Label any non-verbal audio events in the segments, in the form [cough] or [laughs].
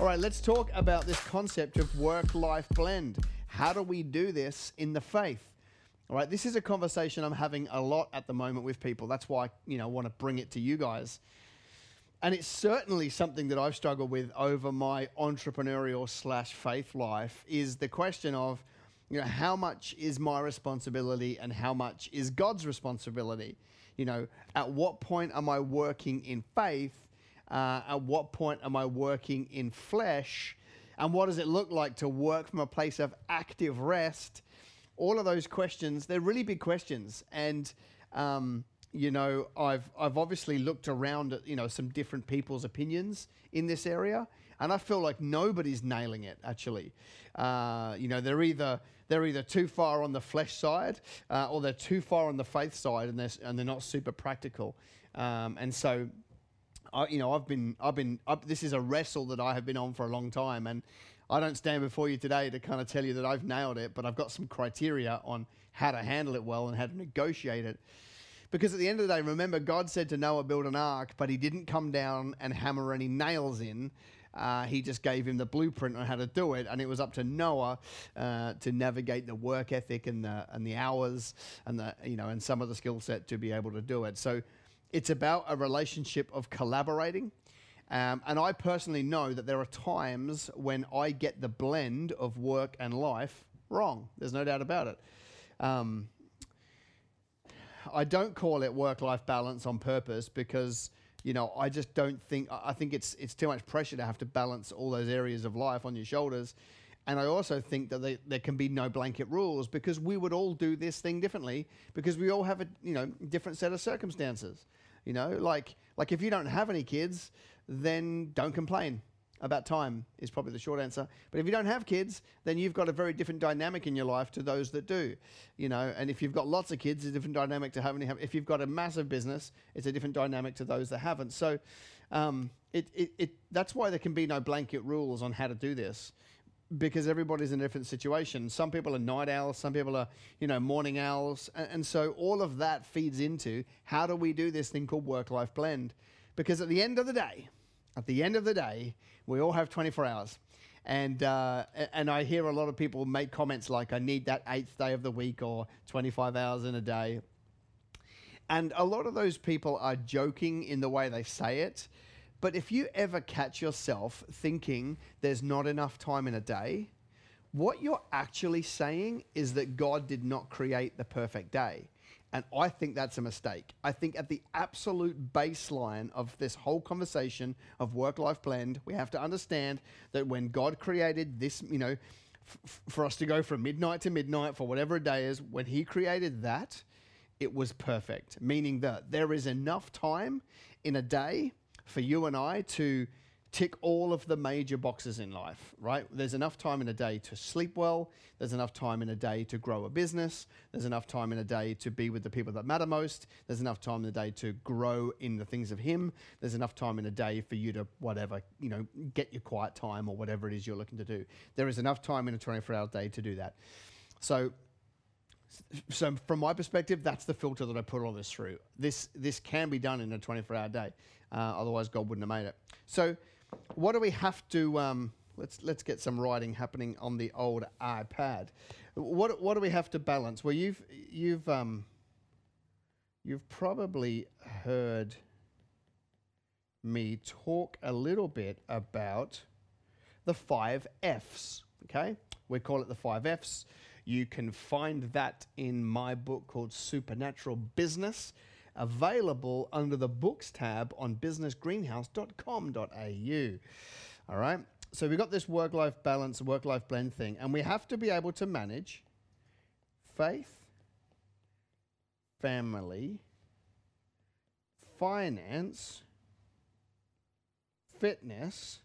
All right, let's talk about this concept of work life blend. How do we do this in the faith? All right, this is a conversation I'm having a lot at the moment with people. That's why, you know, I want to bring it to you guys. And it's certainly something that I've struggled with over my entrepreneurial slash faith life is the question of, you know, how much is my responsibility and how much is God's responsibility? You know, at what point am I working in faith uh, at what point am I working in flesh? And what does it look like to work from a place of active rest? All of those questions, they're really big questions. And, um, you know, I've, I've obviously looked around at, you know, some different people's opinions in this area. And I feel like nobody's nailing it, actually. Uh, you know, they're either, they're either too far on the flesh side uh, or they're too far on the faith side and they're, and they're not super practical. Um, and so I, you know, I've been, I've been, up, this is a wrestle that I have been on for a long time, and I don't stand before you today to kind of tell you that I've nailed it, but I've got some criteria on how to handle it well and how to negotiate it. Because at the end of the day, remember, God said to Noah, build an ark, but he didn't come down and hammer any nails in. Uh, he just gave him the blueprint on how to do it, and it was up to Noah uh, to navigate the work ethic and the and the hours and the you know and some of the skill set to be able to do it. So it's about a relationship of collaborating. Um, and I personally know that there are times when I get the blend of work and life wrong. There's no doubt about it. Um, I don't call it work-life balance on purpose because you know I just don't think I think it's it's too much pressure to have to balance all those areas of life on your shoulders. And I also think that they, there can be no blanket rules because we would all do this thing differently because we all have a you know different set of circumstances. You know, like like if you don't have any kids, then don't complain about time is probably the short answer. But if you don't have kids, then you've got a very different dynamic in your life to those that do. You know, and if you've got lots of kids, it's a different dynamic to having. If you've got a massive business, it's a different dynamic to those that haven't. So, um, it, it, it that's why there can be no blanket rules on how to do this because everybody's in a different situation. Some people are night owls, some people are, you know, morning owls. And, and so all of that feeds into how do we do this thing called work life blend? Because at the end of the day, at the end of the day, we all have 24 hours. And, uh, and I hear a lot of people make comments like, I need that eighth day of the week or 25 hours in a day. And a lot of those people are joking in the way they say it. But if you ever catch yourself thinking there's not enough time in a day, what you're actually saying is that God did not create the perfect day. And I think that's a mistake. I think at the absolute baseline of this whole conversation of work life blend, we have to understand that when God created this, you know, f- for us to go from midnight to midnight for whatever a day is, when He created that, it was perfect, meaning that there is enough time in a day for you and I to tick all of the major boxes in life, right? There's enough time in a day to sleep well. There's enough time in a day to grow a business. There's enough time in a day to be with the people that matter most. There's enough time in the day to grow in the things of Him. There's enough time in a day for you to, whatever, you know, get your quiet time or whatever it is you're looking to do. There is enough time in a 24 hour day to do that. So, so from my perspective, that's the filter that I put all this through. This this can be done in a 24 hour day. Uh, otherwise, God wouldn't have made it. So, what do we have to? Um, let's let's get some writing happening on the old iPad. What what do we have to balance? Well, you've you've um, you've probably heard me talk a little bit about the five Fs. Okay, we call it the five Fs. You can find that in my book called Supernatural Business available under the books tab on businessgreenhouse.com.au. All right. So we've got this work life balance, work life blend thing, and we have to be able to manage faith, family, finance, fitness,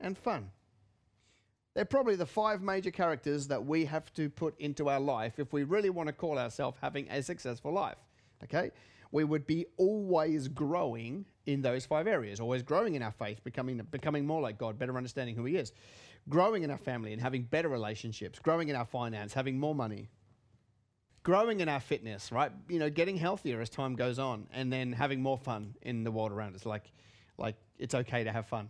and fun. They're probably the five major characters that we have to put into our life if we really want to call ourselves having a successful life. Okay? We would be always growing in those five areas, always growing in our faith, becoming, becoming more like God, better understanding who He is, growing in our family and having better relationships, growing in our finance, having more money, growing in our fitness, right? You know, getting healthier as time goes on, and then having more fun in the world around us, like, like it's okay to have fun.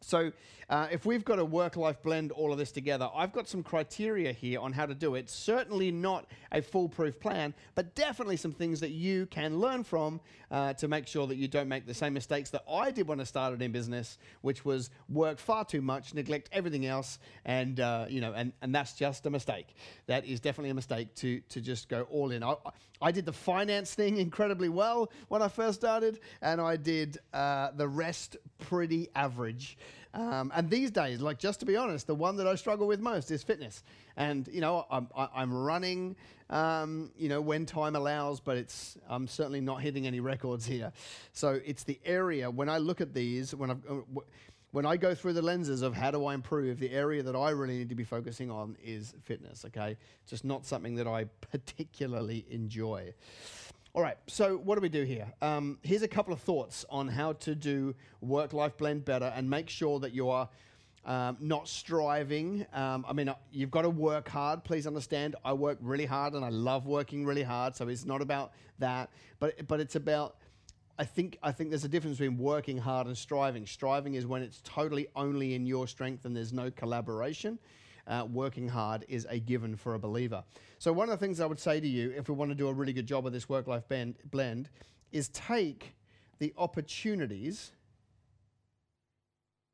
So, uh, if we've got a work life blend all of this together, I've got some criteria here on how to do it. Certainly not a foolproof plan, but definitely some things that you can learn from uh, to make sure that you don't make the same mistakes that I did when I started in business, which was work far too much, neglect everything else, and uh, you know, and, and that's just a mistake. That is definitely a mistake to to just go all in. I, I did the finance thing incredibly well when I first started, and I did uh, the rest pretty average. Um, and these days, like just to be honest, the one that I struggle with most is fitness. And you know, I'm, I'm running, um, you know, when time allows, but it's I'm certainly not hitting any records here. So it's the area when I look at these when I've. Uh, when I go through the lenses of how do I improve, the area that I really need to be focusing on is fitness, okay? Just not something that I particularly enjoy. All right, so what do we do here? Um, here's a couple of thoughts on how to do work life blend better and make sure that you are um, not striving. Um, I mean, uh, you've got to work hard. Please understand, I work really hard and I love working really hard. So it's not about that, but but it's about. I think I think there's a difference between working hard and striving. Striving is when it's totally only in your strength and there's no collaboration uh, working hard is a given for a believer. So, one of the things I would say to you, if we want to do a really good job of this work life blend, is take the opportunities,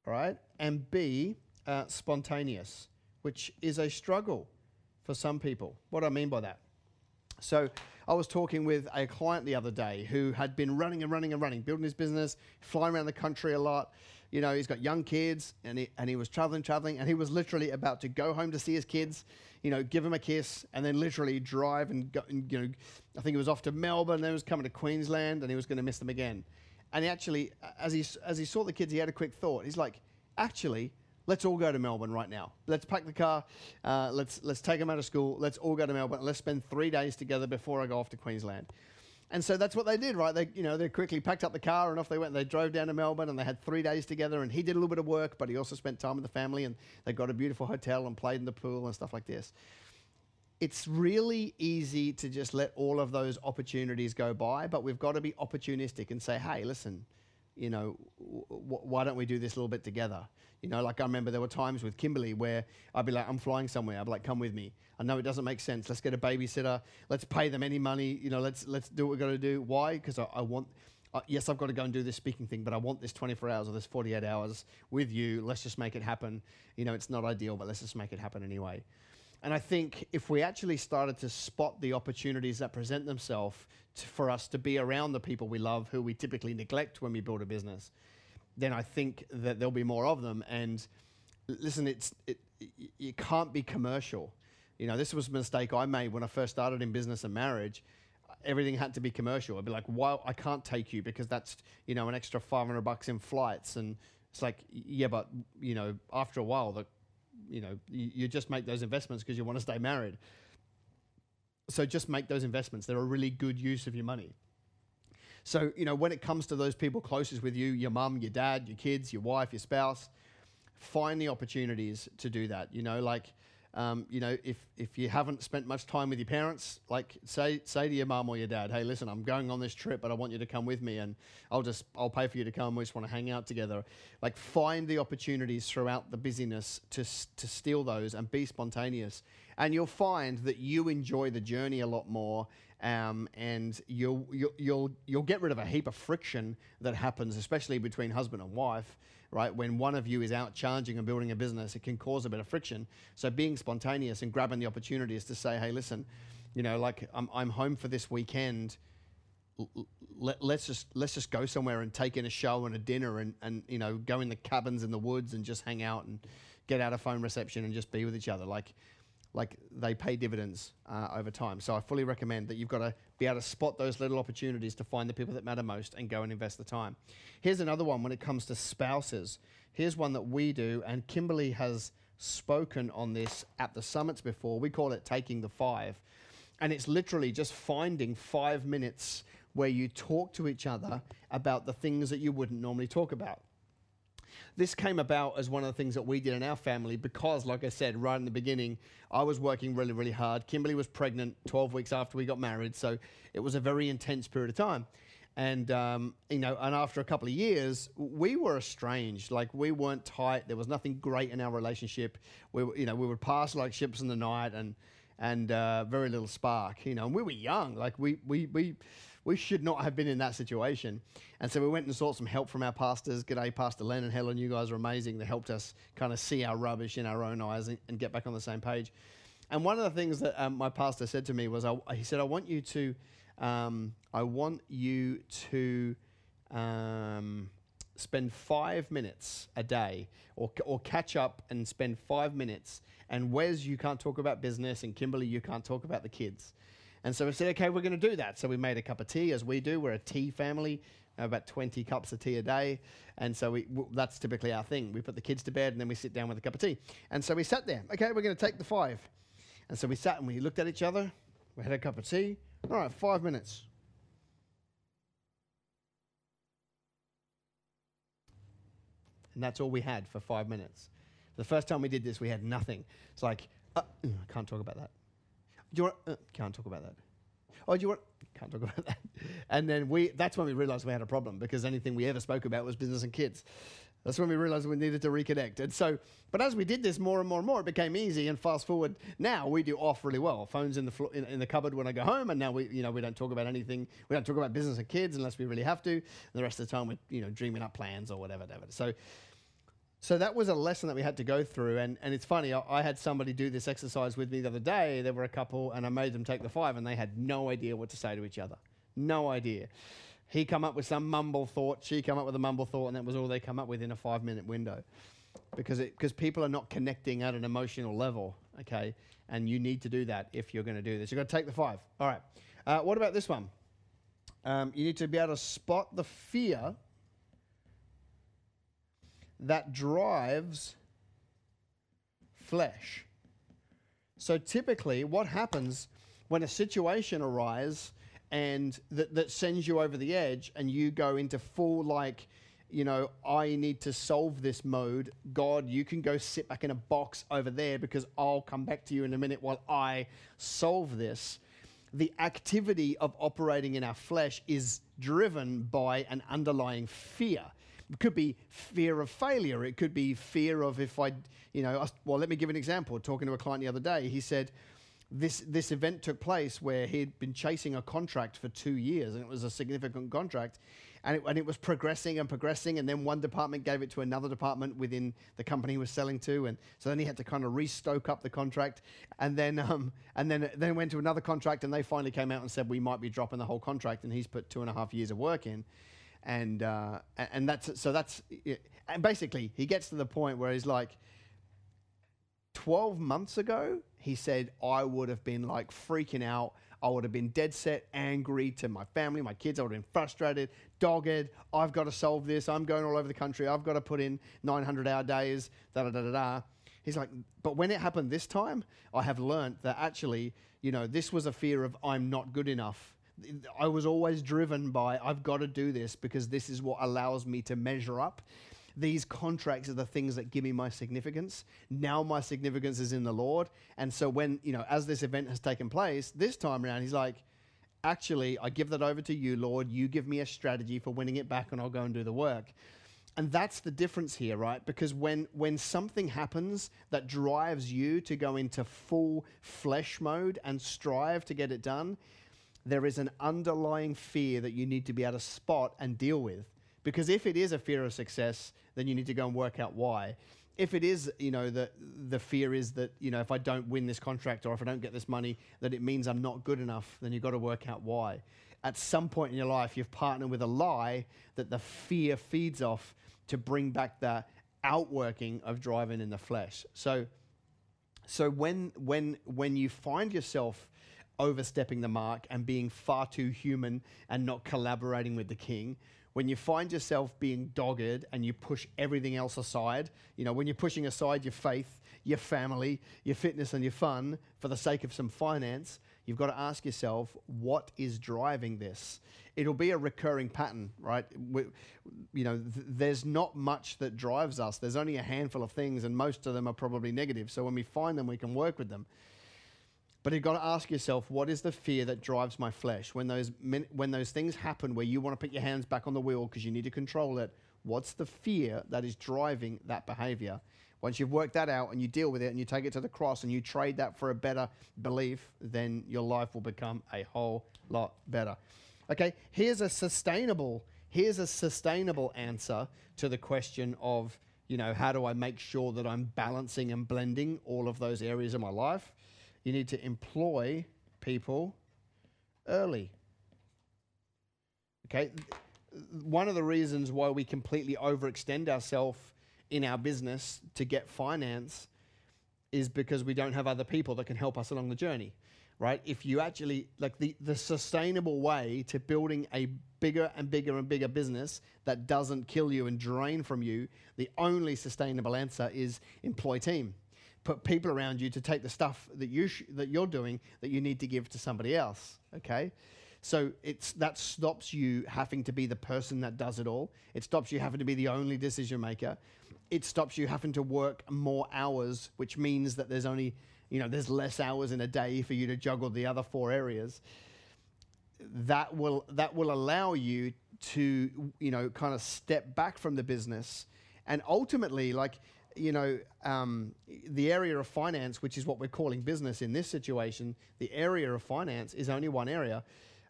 right, and be uh, spontaneous, which is a struggle for some people. What do I mean by that? So, I was talking with a client the other day who had been running and running and running, building his business, flying around the country a lot, you know, he's got young kids and he, and he was traveling, traveling, and he was literally about to go home to see his kids, you know, give them a kiss, and then literally drive and go, and, you know, I think he was off to Melbourne, then he was coming to Queensland, and he was going to miss them again. And he actually, as he, as he saw the kids, he had a quick thought. He's like, actually, let's all go to Melbourne right now. Let's pack the car. Uh, let's let's take them out of school. Let's all go to Melbourne. Let's spend three days together before I go off to Queensland. And so that's what they did, right? They, you know, they quickly packed up the car and off they went. They drove down to Melbourne and they had three days together. And he did a little bit of work, but he also spent time with the family. And they got a beautiful hotel and played in the pool and stuff like this. It's really easy to just let all of those opportunities go by, but we've got to be opportunistic and say, hey, listen, you know, why don't we do this a little bit together? You know, like I remember there were times with Kimberly where I'd be like, I'm flying somewhere. I'd be like, come with me. I know it doesn't make sense. Let's get a babysitter. Let's pay them any money. You know, let's let's do what we've got to do. Why? Because I, I, want. Uh, yes, I've got to go and do this speaking thing, but I want this 24 hours or this 48 hours with you. Let's just make it happen. You know, it's not ideal, but let's just make it happen anyway. And I think if we actually started to spot the opportunities that present themselves for us to be around the people we love, who we typically neglect when we build a business, then I think that there'll be more of them. And listen, it's it, can't be commercial. You know, this was a mistake I made when I first started in business and marriage. Everything had to be commercial. I'd be like, "Well, I can't take you because that's you know an extra five hundred bucks in flights." And it's like, yeah, but you know, after a while, the you know, you, you just make those investments because you want to stay married. So just make those investments. They're a really good use of your money. So, you know, when it comes to those people closest with you, your mum, your dad, your kids, your wife, your spouse, find the opportunities to do that. You know, like, um, you know, if, if you haven't spent much time with your parents, like say say to your mum or your dad, hey, listen, I'm going on this trip, but I want you to come with me, and I'll just I'll pay for you to come. We just want to hang out together. Like find the opportunities throughout the busyness to to steal those and be spontaneous, and you'll find that you enjoy the journey a lot more um, and you'll, you'll, you'll, you'll get rid of a heap of friction that happens, especially between husband and wife, right? When one of you is out charging and building a business, it can cause a bit of friction. So being spontaneous and grabbing the opportunity is to say, hey, listen, you know, like I'm, I'm home for this weekend. Let, us just let's just go somewhere and take in a show and a dinner and, and you know go in the cabins in the woods and just hang out and get out of phone reception and just be with each other like like they pay dividends uh, over time. So I fully recommend that you've got to be able to spot those little opportunities to find the people that matter most and go and invest the time. Here's another one when it comes to spouses. Here's one that we do, and Kimberly has spoken on this at the summits before. We call it taking the five. And it's literally just finding five minutes where you talk to each other about the things that you wouldn't normally talk about. This came about as one of the things that we did in our family because, like I said right in the beginning, I was working really, really hard. Kimberly was pregnant 12 weeks after we got married, so it was a very intense period of time. And um, you know, and after a couple of years, we were estranged. Like we weren't tight. There was nothing great in our relationship. We, you know, we would pass like ships in the night, and and uh, very little spark. You know, and we were young. Like we we we we should not have been in that situation. And so we went and sought some help from our pastors. G'day, Pastor Len and Helen. You guys are amazing. They helped us kind of see our rubbish in our own eyes and, and get back on the same page. And one of the things that um, my pastor said to me was, I, he said, I want you to, um, I want you to um, spend five minutes a day or, or catch up and spend five minutes. And Wez, you can't talk about business, and Kimberly, you can't talk about the kids. And so we said, okay, we're going to do that. So we made a cup of tea, as we do. We're a tea family, about 20 cups of tea a day. And so we, w- that's typically our thing. We put the kids to bed and then we sit down with a cup of tea. And so we sat there. Okay, we're going to take the five. And so we sat and we looked at each other. We had a cup of tea. All right, five minutes. And that's all we had for five minutes. The first time we did this, we had nothing. It's like, uh, I can't talk about that. Do you want? Uh, can't talk about that. Oh, do you want? Can't talk [laughs] about that. And then we. That's when we realized we had a problem because anything we ever spoke about was business and kids. That's when we realized we needed to reconnect. And so, but as we did this more and more and more, it became easy. And fast forward, now we do off really well. Phones in the flo- in, in, the cupboard when I go home, and now we, you know, we don't talk about anything. We don't talk about business and kids unless we really have to. And the rest of the time, we're, you know, dreaming up plans or whatever, whatever. So, so that was a lesson that we had to go through. And, and it's funny, I, I, had somebody do this exercise with me the other day. There were a couple, and I made them take the five, and they had no idea what to say to each other. No idea. He come up with some mumble thought, she come up with a mumble thought, and that was all they come up with in a five minute window. Because because people are not connecting at an emotional level, okay? And you need to do that if you're going to do this. You've got to take the five. All right. Uh, what about this one? Um, you need to be able to spot the fear that drives flesh. So typically, what happens when a situation arises and that, that sends you over the edge and you go into full like you know i need to solve this mode. God you can go sit back in a box over there because i'll come back to you in a minute while i solve this. The activity of operating in our flesh is driven by an underlying fear. It could be fear of failure. It could be fear of if i you know well let me give an example. Talking to a client the other day he said this this event took place where he'd been chasing a contract for two years, and it was a significant contract, and it, and it was progressing and progressing, and then one department gave it to another department within the company he was selling to, and so then he had to kind of restoke up the contract, and then um, and then then went to another contract, and they finally came out and said we might be dropping the whole contract, and he's put two and a half years of work in, and uh, and that's so that's and basically he gets to the point where he's like 12 months ago, he said, I would have been like freaking out. I would have been dead set, angry to my family, my kids. I would have been frustrated, dogged. I've got to solve this. I'm going all over the country. I've got to put in 900 hour days, da da da da da. He's like, but when it happened this time, I have learned that actually, you know, this was a fear of I'm not good enough. I was always driven by I've got to do this because this is what allows me to measure up these contracts are the things that give me my significance. Now my significance is in the Lord. And so when, you know, as this event has taken place, this time around, he's like, actually, I give that over to you, Lord. You give me a strategy for winning it back and I'll go and do the work. And that's the difference here, right? Because when when something happens that drives you to go into full flesh mode and strive to get it done, there is an underlying fear that you need to be able to spot and deal with. Because if it is a fear of success, then you need to go and work out why. If it is, you know, the the fear is that, you know, if I don't win this contract or if I don't get this money, that it means I'm not good enough, then you've got to work out why. At some point in your life, you've partnered with a lie that the fear feeds off to bring back that outworking of driving in the flesh. So so when when when you find yourself overstepping the mark and being far too human and not collaborating with the king, when you find yourself being dogged and you push everything else aside, you know, when you're pushing aside your faith, your family, your fitness, and your fun for the sake of some finance, you've got to ask yourself, what is driving this? It'll be a recurring pattern, right? We, you know, th- there's not much that drives us. There's only a handful of things, and most of them are probably negative. So when we find them, we can work with them. But you've got to ask yourself, what is the fear that drives my flesh? When those, when those things happen where you want to put your hands back on the wheel because you need to control it, what's the fear that is driving that behavior? Once you've worked that out and you deal with it and you take it to the cross and you trade that for a better belief, then your life will become a whole lot better. Okay, here's a sustainable here's a sustainable answer to the question of, you know, how do I make sure that I'm balancing and blending all of those areas of my life? You need to employ people early. Okay? One of the reasons why we completely overextend ourselves in our business to get finance is because we don't have other people that can help us along the journey right if you actually like the, the sustainable way to building a bigger and bigger and bigger business that doesn't kill you and drain from you the only sustainable answer is employ team put people around you to take the stuff that you that you're doing that you need to give to somebody else okay? So it's that stops you having to be the person that does it all. It stops you having to be the only decision maker. It stops you having to work more hours, which means that there's only, you know, there's less hours in a day for you to juggle the other four areas. That will that will allow you to, you know, kind of step back from the business, and ultimately, like, you know, um, the area of finance, which is what we're calling business in this situation, the area of finance is only one area,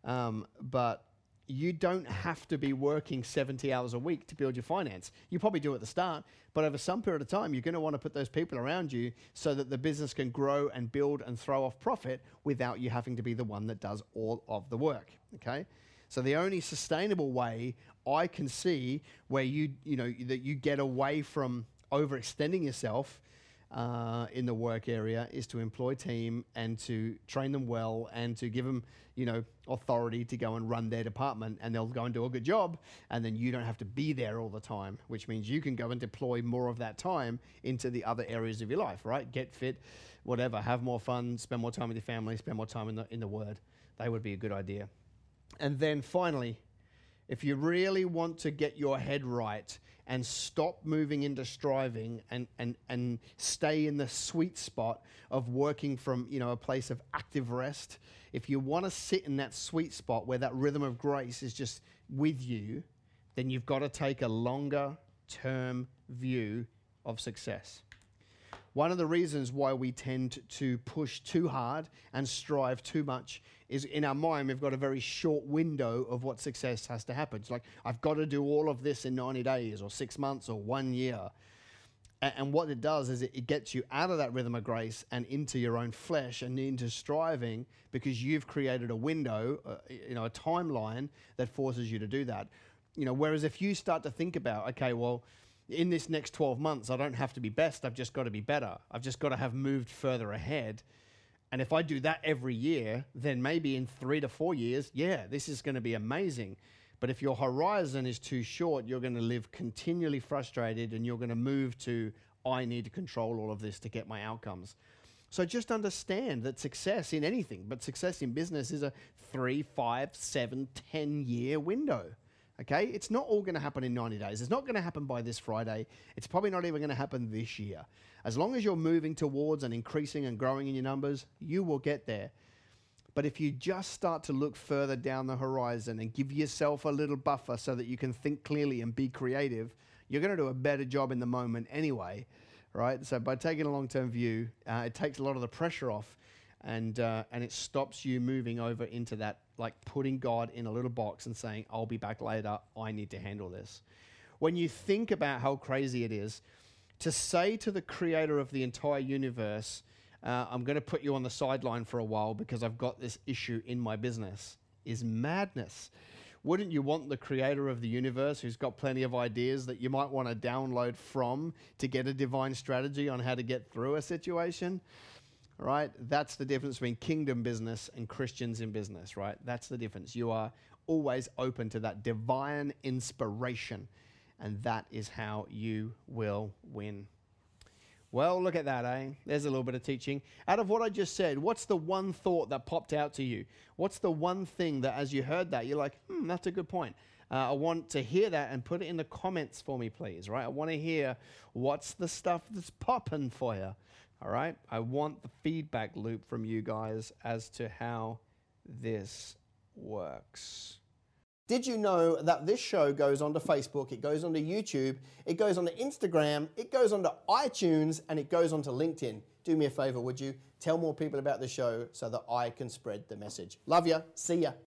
um, but you don't have to be working 70 hours a week to build your finance. You probably do at the start, but over some period of time, you're going to want to put those people around you so that the business can grow and build and throw off profit without you having to be the one that does all of the work. Okay? So the only sustainable way I can see where you, you know, that you get away from overextending yourself uh, in the work area is to employ team and to train them well and to give them, you know, authority to go and run their department and they'll go and do a good job and then you don't have to be there all the time, which means you can go and deploy more of that time into the other areas of your life, right? Get fit, whatever, have more fun, spend more time with your family, spend more time in the in the word. They would be a good idea. And then finally, if you really want to get your head right and stop moving into striving and, and, and stay in the sweet spot of working from you know a place of active rest if you want to sit in that sweet spot where that rhythm of grace is just with you then you've got to take a longer term view of success. One of the reasons why we tend to push too hard and strive too much is in our mind, we've got a very short window of what success has to happen. It's like, I've got to do all of this in 90 days or six months or one year. And, what it does is it, it, gets you out of that rhythm of grace and into your own flesh and into striving because you've created a window, uh, you know, a timeline that forces you to do that. You know, whereas if you start to think about, okay, well, in this next 12 months, I don't have to be best. I've just got to be better. I've just got to have moved further ahead. And if I do that every year, then maybe in three to four years, yeah, this is going to be amazing. But if your horizon is too short, you're going to live continually frustrated and you're going to move to, I need to control all of this to get my outcomes. So just understand that success in anything, but success in business is a three, five, seven, ten year window. Okay, it's not all going to happen in 90 days. It's not going to happen by this Friday. It's probably not even going to happen this year. As long as you're moving towards and increasing and growing in your numbers, you will get there. But if you just start to look further down the horizon and give yourself a little buffer so that you can think clearly and be creative, you're going to do a better job in the moment anyway, right? So by taking a long-term view, uh, it takes a lot of the pressure off and uh, and it stops you moving over into that like putting God in a little box and saying, "I'll be back later. I need to handle this." When you think about how crazy it is to say to the creator of the entire universe, uh, "I'm going to put you on the sideline for a while because I've got this issue in my business," is madness. Wouldn't you want the creator of the universe, who's got plenty of ideas that you might want to download from to get a divine strategy on how to get through a situation? Right? That's the difference between kingdom business and Christians in business, right? That's the difference. You are always open to that divine inspiration, and that is how you will win. Well, look at that, eh? There's a little bit of teaching. Out of what I just said, what's the one thought that popped out to you? What's the one thing that, as you heard that, you're like, hmm, that's a good point? Uh, I want to hear that and put it in the comments for me, please. Right? I want to hear what's the stuff that's popping for you. All right? I want the feedback loop from you guys as to how this works. Did you know that this show goes onto Facebook, it goes onto YouTube, it goes onto Instagram, it goes onto iTunes, and it goes onto LinkedIn? Do me a favor, would you? Tell more people about the show so that I can spread the message. Love ya. See ya.